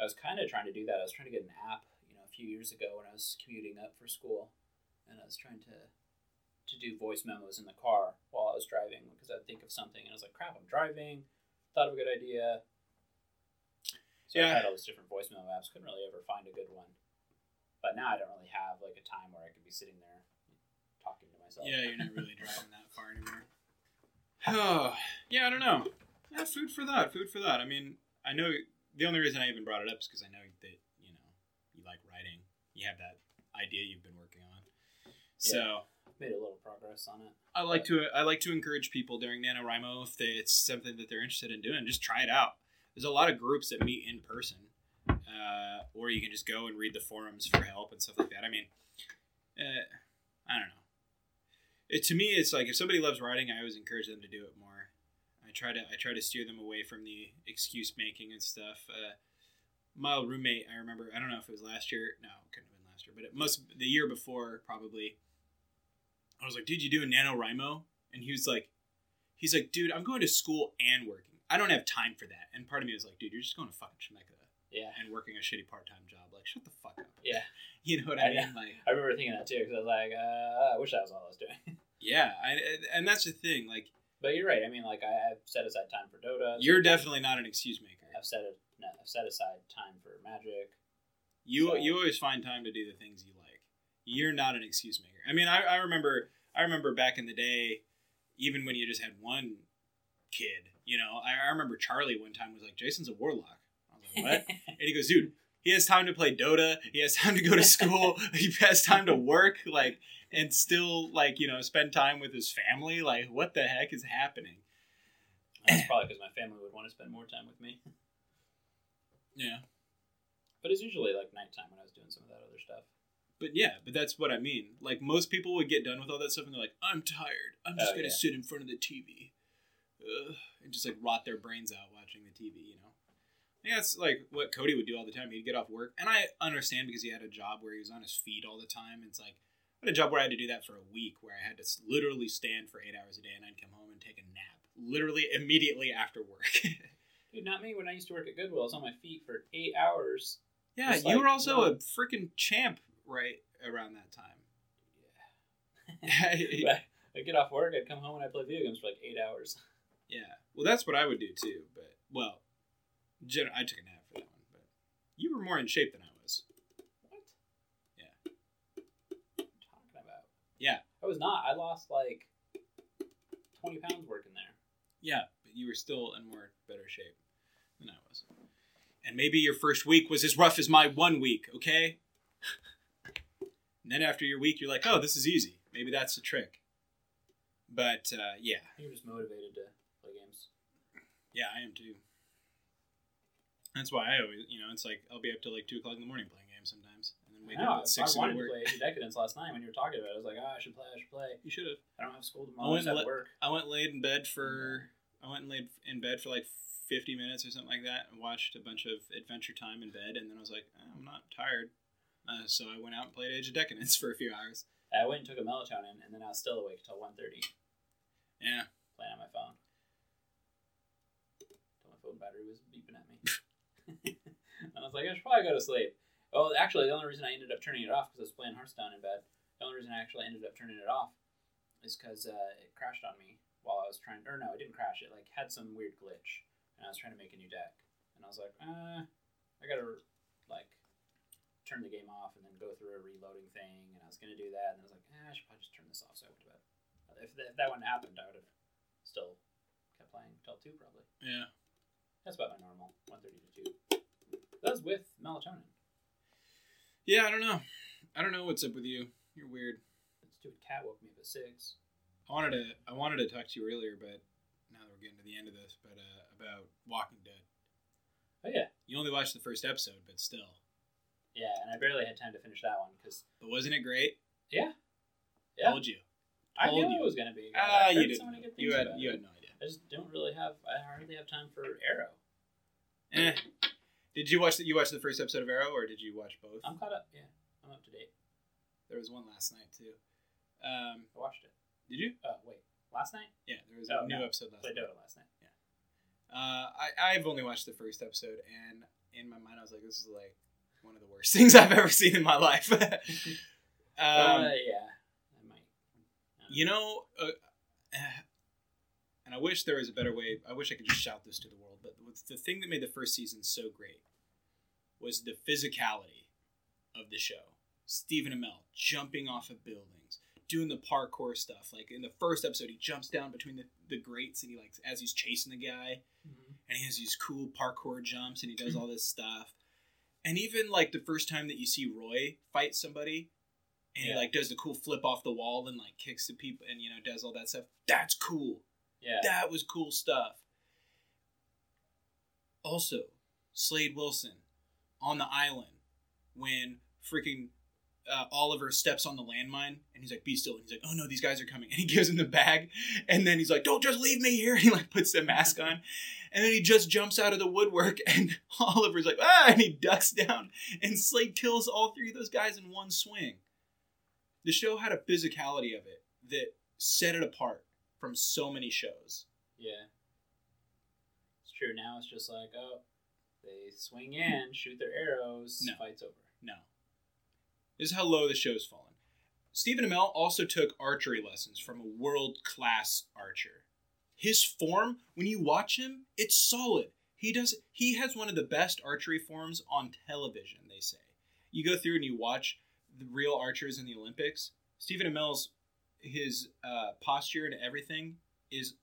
I was kind of trying to do that. I was trying to get an app, you know, a few years ago when I was commuting up for school, and I was trying to to do voice memos in the car while I was driving because I'd think of something and I was like, "Crap, I'm driving." Thought of a good idea. So Yeah. I had all these different voice memo apps. Couldn't really ever find a good one. But now I don't really have like a time where I could be sitting there talking to myself. Yeah, you're not really driving that far anymore. Oh, yeah, I don't know. Yeah, food for thought. Food for thought. I mean, I know the only reason I even brought it up is because I know that you know you like writing. You have that idea you've been working on. So Made a little progress on it. I like to I like to encourage people during NaNoWriMo if they, it's something that they're interested in doing, just try it out. There's a lot of groups that meet in person, uh, or you can just go and read the forums for help and stuff like that. I mean, uh, I don't know. It, to me, it's like if somebody loves writing, I always encourage them to do it more. I try to I try to steer them away from the excuse making and stuff. Uh, my old roommate, I remember. I don't know if it was last year. No, it couldn't have been last year, but it must the year before probably. I was like, dude, you doing NaNoWriMo? And he was like, he's like, dude, I'm going to school and working. I don't have time for that. And part of me was like, dude, you're just going to fucking Chemeketa Yeah. and working a shitty part time job. Like, shut the fuck up. Yeah. You know what I I mean? Like, I remember thinking that too because I was like, uh, I wish that was all I was doing. yeah. I, and that's the thing. Like, but you're right. I mean, like I, I've set aside time for Dota. you're definitely not an excuse maker. I've set it. No, I've set aside time for Magic. You So- you always find time to do the things you like. You're not an excuse maker. I mean, I, I remember I remember back in the day, even when you just had one kid. You know, I, I remember Charlie one time was like, "Jason's a warlock." I was like, "What?" and he goes, "Dude, he has time to play Dota. He has time to go to school. he has time to work. Like." And still, like you know, spend time with his family. Like, what the heck is happening? That's probably because my family would want to spend more time with me. Yeah, But it's usually like nighttime when I was doing some of that other stuff. But yeah, but that's what I mean. Like most people would get done with all that stuff and they're like, "I'm tired. I'm just Oh, gonna yeah. sit in front of the TV," Ugh, and just like rot their brains out watching the TV. You know, I think that's like what Cody would do all the time. He'd get off work, and I understand because he had a job where he was on his feet all the time. It's like I had a job where I had to do that for a week, where I had to literally stand for eight hours a day, and I'd come home and take a nap, literally immediately after work. Dude, not me. When I used to work at Goodwill, I was on my feet for eight hours. yeah, you like, were also no. a freaking champ right around that time. But I'd get off work, I'd come home and I'd play video games for like eight hours. Yeah, well, that's what I would do too. But well, gen- I took a nap for that one. But you were more in shape than I was. What? Yeah. What are you talking about? Yeah. I was not. I lost like 20 pounds working there. Yeah, but you were still in more better shape than I was. And maybe your first week was as rough as my one week. Okay. And then after your week, you're like, oh, this is easy. Maybe that's the trick. But uh, yeah, You're just motivated to play games. yeah, I am too. That's why I always, you know, it's like I'll be up till like two o'clock in the morning playing games sometimes, and then wake I know, up at six I wanted to play Decadence last night when you were talking about it. I was like, oh, I should play, I should play. You should have. I don't have school tomorrow. I went have and work. I went laid in bed for uh, I went and laid in bed for like fifty minutes or something like that and watched a bunch of Adventure Time in bed and then I was like "Oh, I'm not tired, uh, so I went out and played Age of Decadence for a few hours. I went and took a melatonin, and then I was still awake till 1.30 Yeah, playing on my phone. Till my phone battery was beeping at me. and I was like, I should probably go to sleep. Well, actually, the only reason I ended up turning it off because I was playing Hearthstone in bed. The only reason I actually ended up turning it off is because uh, it crashed on me while I was trying. Or no, it didn't crash. It like had some weird glitch, and I was trying to make a new deck. And I was like, uh, I gotta like turn the game off and then go through a reloading thing. And I was gonna do that, and I was like, eh, I should probably just turn this off. So I went to bed. If that, if that wouldn't happened, I would have still kept playing till two probably. yeah. That's about my normal, one thirty to two. That was with melatonin. Yeah, I don't know. I don't know what's up with you. You're weird. That stupid cat woke me up at six. I wanted to I wanted to talk to you earlier, but now that we're getting to the end of this, but uh, about Walking Dead. Oh yeah, You only watched the first episode, but still. Yeah, and I barely had time to finish that one because But wasn't it great? yeah, yeah, Told you. I told knew you. it was gonna be. good. Ah, I you didn't. You had you it. had no idea. I just don't really have. I hardly have time for Arrow. Eh. Did you watch the, you watched the first episode of Arrow, or did you watch both? I'm caught up. Yeah, I'm up to date. There was one last night too. Um, I watched it. did you? Oh wait, last night Yeah, there was Oh, a new no. episode last played night. Dota last night. Uh, I I've only watched the first episode, and in my mind, I was like, this is like one of the worst things I've ever seen in my life. um, uh, yeah, I might. Don't you know, uh, and I wish there was a better way. I wish I could just shout this to the world, but the thing that made the first season so great was the physicality of the show. Stephen Amell jumping off of buildings, doing the parkour stuff. Like in the first episode, he jumps down between the, the grates and he like as he's chasing the guy, and he has these cool parkour jumps and he does all this stuff. And even like the first time that you see Roy fight somebody, and Yeah. he like does the cool flip off the wall and like kicks the people and you know does all that stuff. That's cool. Yeah. That was cool stuff. Also, Slade Wilson on the island when freaking uh, Oliver steps on the landmine and he's like, "Be still." And he's like, "Oh no, these guys are coming." And he gives him the bag, and then he's like, "Don't just leave me here." And he like puts the mask on, and then he just jumps out of the woodwork, and Oliver's like, "Ah!" And he ducks down, and Slade kills all three of those guys in one swing. The show had a physicality of it that set it apart from so many shows. Yeah. It's true. Now it's just like, oh, they swing in, shoot their arrows, No. fight's over. No. This is how low the show's fallen. Stephen Amell also took archery lessons from a world class archer. His form, when you watch him, it's solid. He does he has one of the best archery forms on television, they say. You go through and you watch the real archers in the Olympics. Stephen Amell's his uh, posture and everything is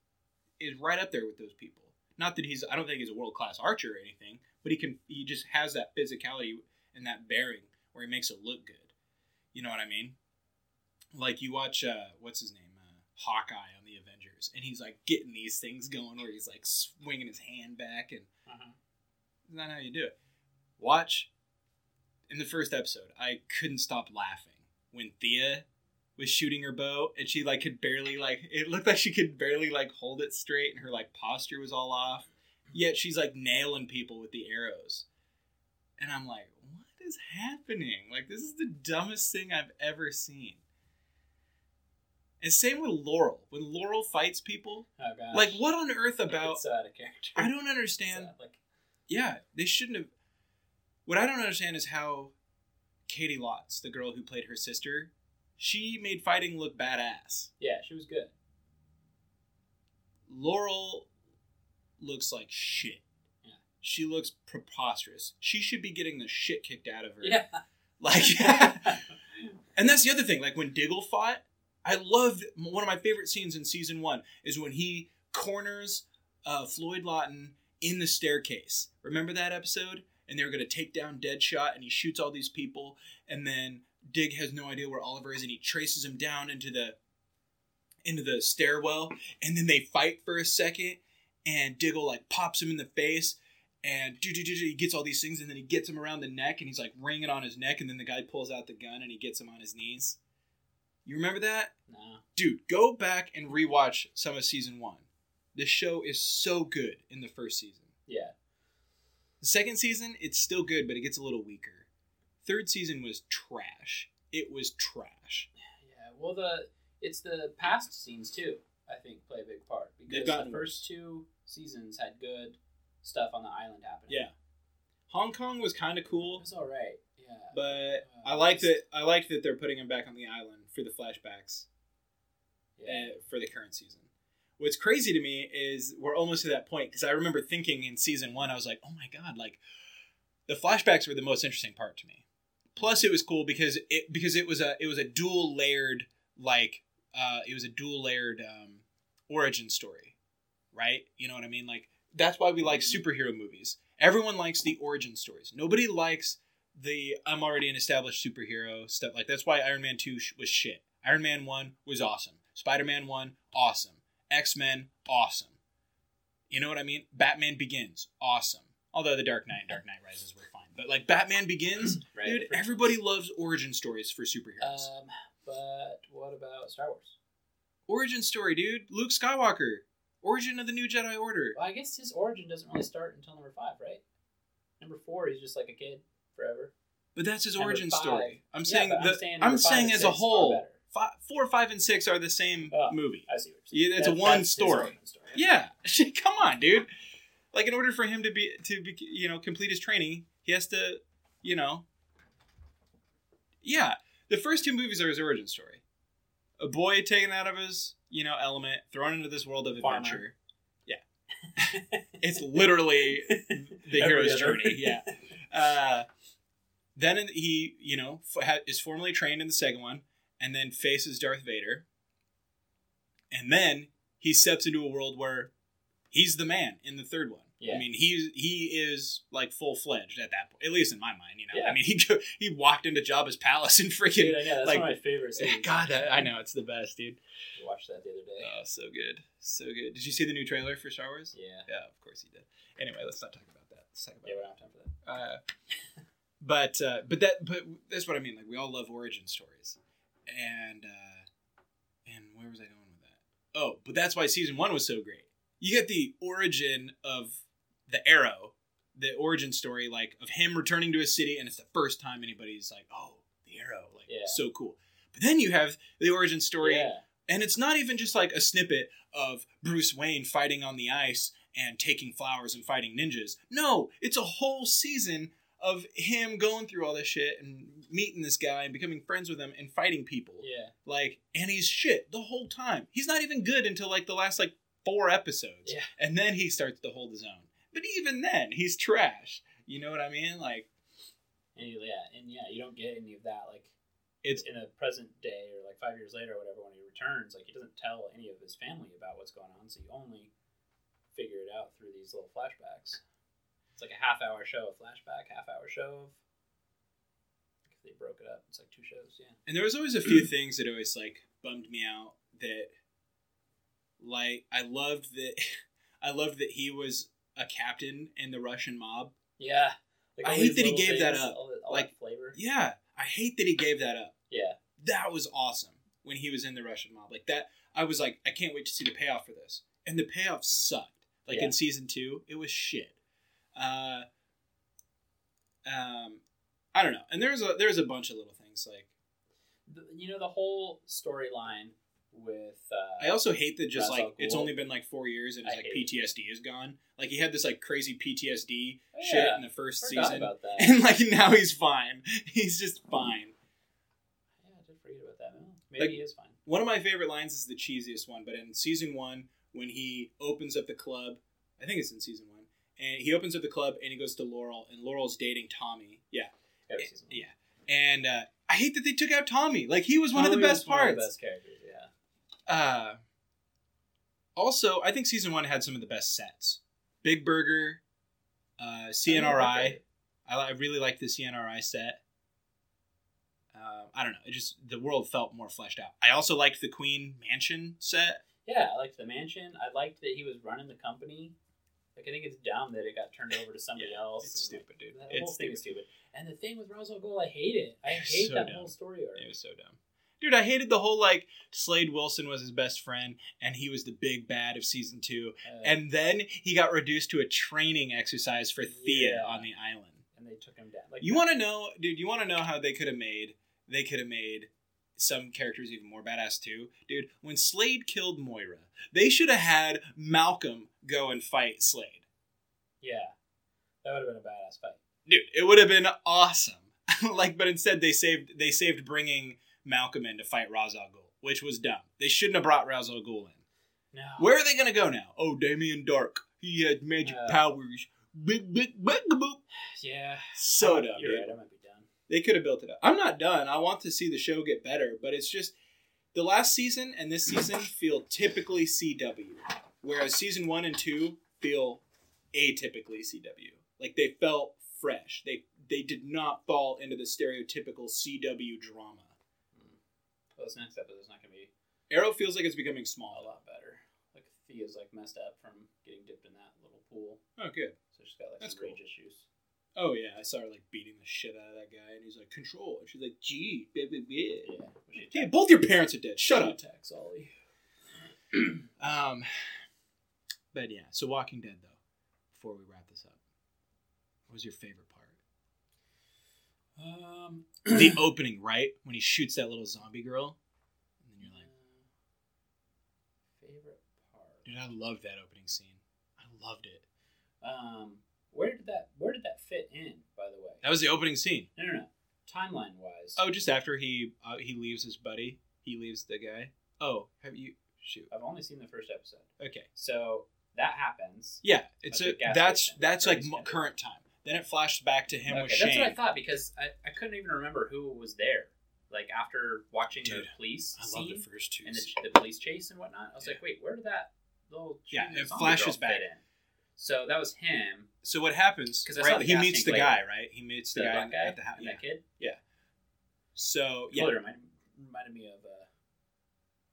is right up there with those people. Not that he's I don't think he's a world class archer or anything, but he can he just has that physicality and that bearing where he makes it look good. You know what I mean? Like you watch uh what's his name? Uh, Hawkeye the Avengers and he's like getting these things going where he's like swinging his hand back and Uh-huh. not how you do it. Watch in the first episode, I couldn't stop laughing when Thea was shooting her bow and she like could barely like it looked like she could barely like hold it straight and her like posture was all off. Yet she's like nailing people with the arrows. And I'm like, what is happening? Like this is the dumbest thing I've ever seen. And same with Laurel. When Laurel fights people, Oh gosh. like what on earth about so out of character. I don't understand Sad, uh, like, yeah, they shouldn't have. What I don't understand is how Caity Lotz, the girl who played her sister, she made fighting look badass. yeah, she was good. Laurel looks like shit. Yeah. She looks preposterous. She should be getting the shit kicked out of her. Yeah. Like, and that's the other thing. Like when Diggle fought, I loved one of my favorite scenes in season one is when he corners uh, Floyd Lawton in the staircase. Remember that episode? And they were going to take down Deadshot, and he shoots all these people, and then Dig has no idea where Oliver is, and he traces him down into the into the stairwell, and then they fight for a second, and Diggle like pops him in the face, and he gets all these things, and then he gets him around the neck, and he's like ringing on his neck, and then the guy pulls out the gun, and he gets him on his knees. You remember that? no. dude, go back and rewatch some of season one. The show is so good in the first season. Yeah. The second season, it's still good, but it gets a little weaker. Third season was trash. It was trash. Yeah. Well, the it's the past scenes too. I think play a big part because the first two seasons had good stuff on the island happening. Yeah. Hong Kong was kind of It cool, was all right. Yeah. but Uh, I liked it's- that. I liked that they're putting him back on the island for the flashbacks Yeah. uh, for the current season. What's crazy to me is we're almost to that point because I remember thinking in season one, I was like, oh my god, like the flashbacks were the most interesting part to me. Plus, it was cool because it because it was a it was a dual layered like uh, it was a dual layered um, origin story, right? You know what I mean? Like that's why we like Mhm. superhero movies. Everyone likes the origin stories. Nobody likes the I'm already an established superhero stuff. Like that's why Iron Man two sh- was shit. Iron Man one was awesome. Spider Man one awesome. X Men awesome. You know what I mean? Batman Begins awesome. Although the Dark Knight, Dark Knight Rises were fine, but like Batman Begins, Right, dude, everybody loves origin stories for superheroes. Um, but what about Star Wars? origin story, dude. Luke Skywalker, origin of the New Jedi Order. Well, I guess his origin doesn't really start until number five, right? Number four, he's just like a kid forever. But that's his Number origin five. story. I'm Yeah, saying I'm the, saying I'm saying as a whole, better. fi- four, five, and six are the same Oh. movie. I see what you're saying. Yeah, it's a That- one that's story. story. Yeah, come on, dude. Like in order for him to be to be you know complete his training, he has to, you know. Yeah, the first two movies are his origin story. A boy taken out of his you know element, thrown into this world of Farmer. adventure. Yeah, it's literally the hero's journey. Yeah. Uh, then in- he, you know, f- ha- is formally trained in the second one, and then faces Darth Vader. And then he steps into a world where he's the man in the third one. Yeah. I mean, he he is like full fledged at that point, at least in my mind. You know, Yeah. I mean, he he walked into Jabba's palace and freaking Dude, I know that's like- one of my. God, I, I know it's the best, dude. I watched that the other day. Oh, so good, so good. Did you see the new trailer for Star Wars? yeah. Yeah, of course you did. Anyway, let's not talk about that. Let's talk about Yeah, we don't have time for that. uh, but uh, but that but that's what I mean. Like we all love origin stories, and uh, and where was I going with that? Oh, but that's why season one was so great. You get the origin of the Arrow, the origin story, like of him returning to a city, and it's the first time anybody's like, oh, the Arrow, like Yeah. so cool. But then you have the origin story Yeah. and it's not even just like a snippet of Bruce Wayne fighting on the ice and taking flowers and fighting ninjas. No, it's a whole season of him going through all this shit and meeting this guy and becoming friends with him and fighting people. Yeah. Like, and he's shit the whole time. He's not even good until like the last like four episodes. Yeah. And then he starts to hold his own. But even then, he's trash. You know what I mean? Like, And you, yeah, and yeah, you don't get any of that like it's in a present day or like five years later or whatever when he returns. Like he doesn't tell any of his family about what's going on, so you only figure it out through these little flashbacks. It's like a half hour show of flashback, half hour show of. If they broke it up, it's like two shows. Yeah. And there was always a few things that always like bummed me out that like I loved that I loved that he was a captain in the Russian mob. Yeah. Like I hate that he gave that up. All, the, all Like- flavor. Yeah, I hate that he gave that up. Yeah. That was awesome when he was in the Russian mob. Like that I was like I can't wait to see the payoff for this. And the payoff sucked. Like Yeah. in season 2, it was shit. Uh um I don't know. And there's a there's a bunch of little things like you know the whole storyline with. Uh, I also hate that just like al it's only been like four years and I like PTSD is gone. Like he had this like crazy PTSD Oh, shit yeah. in the first Forgot season, about that. and like now he's fine. He's just fine. Yeah, I did forget about that. Maybe Like- he is fine. One of my favorite lines is the cheesiest one, but in season one when he opens up the club, I think it's in season one, and he opens up the club and he goes to Laurel, and Laurel's dating Tommy. Yeah, season. yeah, and uh, I hate that they took out Tommy. Like he was one of the best was one parts. of the best characters. Yeah. Uh, also, I think season one had some of the best sets. Big Burger, uh, CNRI. I, I really liked the CNRI set. Uh, I don't know. It just the world felt more fleshed out. I also liked the Queen Mansion set. Yeah, I liked the mansion. I liked that he was running the company. Like I think it's dumb that it got turned over to somebody else. It's and, like, stupid, dude. Whole It's thing stupid. is stupid. And the thing with al Ghul, I hate it. I hate so that dumb. whole story arc. It was so dumb. Dude, I hated the whole like Slade Wilson was his best friend and he was the big bad of season two. Uh, And then he got reduced to a training exercise for Thea Yeah. on the island. and they took him down. Like You want to know, dude? You want to know how they could have made? They could have made some characters even more badass too, dude. When Slade killed Moira, they should have had Malcolm go and fight Slade, Yeah, that would have been a badass fight. dude. It would have been awesome. like, but instead they saved they saved bringing Malcolm in to fight Ra's al Ghul, which was dumb. They shouldn't have brought Ra's al Ghul in. No. Where are they gonna go now? Oh, Damien Darhk. He had magic Uh, powers. Big, big, big, boop. Yeah. So dumb, You're dude. right. I might be. They could have built it up. I'm not done. I want to see the show get better, but it's just the last season and this season feel typically CW, whereas season one and two feel atypically CW. Like they felt fresh. They they did not fall into the stereotypical CW drama. Well, this next episode's not gonna be Arrow feels like it's becoming small. a lot better. Like Thea's like messed up from getting dipped in that little pool, Oh, good. so she's got like That's some cool. rage issues. Oh yeah, I saw her like beating the shit out of that guy, and he's like, "Control." And she's like, "Gee, baby, Yeah. yeah." Yeah, both your parents are dead. Shut she up. attacks Ollie. Um, but yeah, so Walking Dead though. Before we wrap this up, what was your favorite part? Um. the opening, right when he shoots that little zombie girl, and then you're like, favorite part. dude, I love that opening scene. I loved it. Um, where did that where did that fit in? By the way, That was the opening scene. no, no, no. Timeline wise, Oh, just after he uh, he leaves his buddy, he leaves the guy. Oh, have you shoot? I've only seen the first episode, Okay, so that happens. yeah, it's a that's that's like he's current time. Then it flashed back to him okay, with that's Shane. what I thought because I, I couldn't even remember who was there. Like after watching the police I love the first two. and the, the police chase and whatnot, I was Yeah. like, wait, where did that little Yeah, it flashes back. fit in? So that was him, So what happens? 'Cause I saw Right, he meets the later. guy, right? He meets the, the guy, guy at the house. Yeah. that kid. Yeah. So yeah, Totally reminded, reminded me of uh,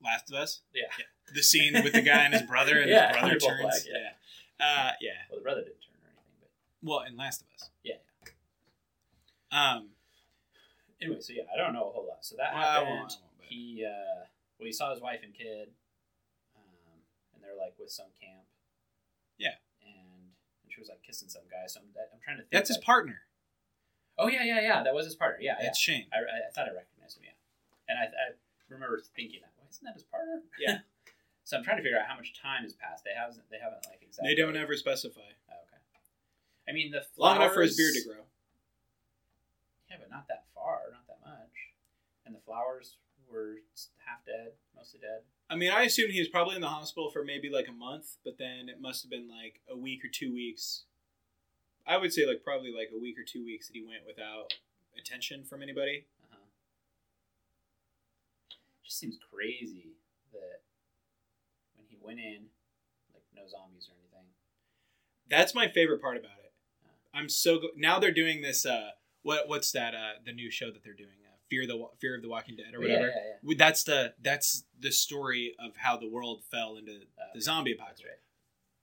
Last of Us. yeah. yeah. The scene with the guy and his brother, and Yeah, his brother turns. black, yeah. yeah. Uh, yeah. Well, the brother didn't turn or anything, but Well, in Last of Us. Yeah. Um. anyway, so yeah, I don't know a whole lot. So that I happened. won't- I won't, he uh, well, he saw his wife and kid, um, and they're like with some camp. Yeah. And, and she was like kissing some guy. So I'm, I'm trying to think. That's his like- partner. Oh yeah, yeah, yeah. That was his partner. Yeah, yeah. That's Shane. I, I, I thought I recognized him. Yeah. And I, I remember thinking that. Why isn't that his partner? Yeah. so I'm trying to figure out how much time has passed. They haven't. They haven't like exactly. They don't ever specify. Oh, okay. I mean the flowers, Long enough for his beard to grow. Yeah, but not that far, not that much. And the flowers were half dead, mostly dead. I mean, I assumed he was probably in the hospital for maybe like a month, but then it must have been like a week or two weeks. I would say like probably like a week or two weeks that he went without attention from anybody. Uh-huh. Just seems crazy that when he went in, like no zombies or anything. That's my favorite part about it. Yeah. I'm so go- now they're doing this. Uh, what what's that? Uh, the new show that they're doing, Fear the Fear of the Walking Dead or Oh, whatever. yeah, yeah. That's the that's the story of how the world fell into Uh, the zombie apocalypse. right.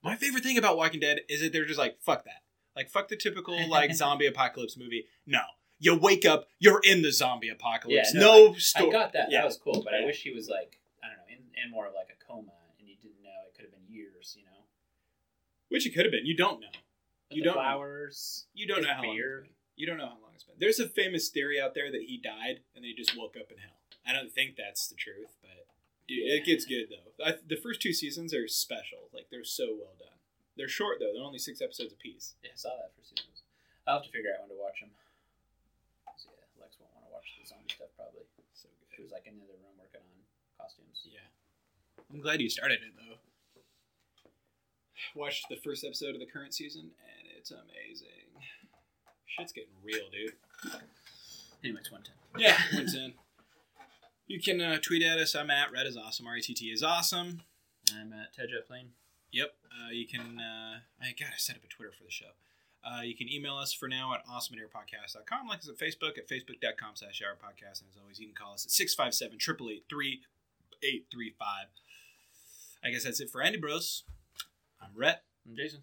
My favorite thing about Walking Dead is that they're just like fuck that, like fuck the typical like zombie apocalypse movie. No, you wake up, you're in the zombie apocalypse. No, no, story. I got that. That was cool, but I wish he was like I don't know, in, in more of like a coma, and you didn't know it could have been years. You know, Which it could have been. You don't know. But You don't know. You don't know how long. It's been. You don't know how long it's been. There's a famous theory out there that he died and then he just woke up in hell. I don't think that's the truth, but dude, Yeah. it gets good though. I, the first two seasons are special. Like they're so well done. They're short though. They're only six episodes apiece. Yeah, I saw that for seasons. I'll have to figure out when to watch them. Yeah, Lex won't want to watch the zombie stuff probably. So good. She was like in the other room working on costumes. Yeah. I'm glad you started it though. Watched the first episode of the current season and it's amazing. Shit's getting real, dude. Anyway, it's one ten. Yeah, went in. You can uh, tweet at us. I'm at Red is awesome. R E T T is awesome. I'm at Ted Jet Plane. Yep. Uh, you can. Uh, I gotta set up a Twitter for the show. Uh, you can email us for now at awesomeandairpodcast.com. Like us at Facebook at facebook.com slash our podcast. And as always, you can call us at 657 888 3835. I guess that's it for Andy Bros. I'm Rhett. I'm Jason.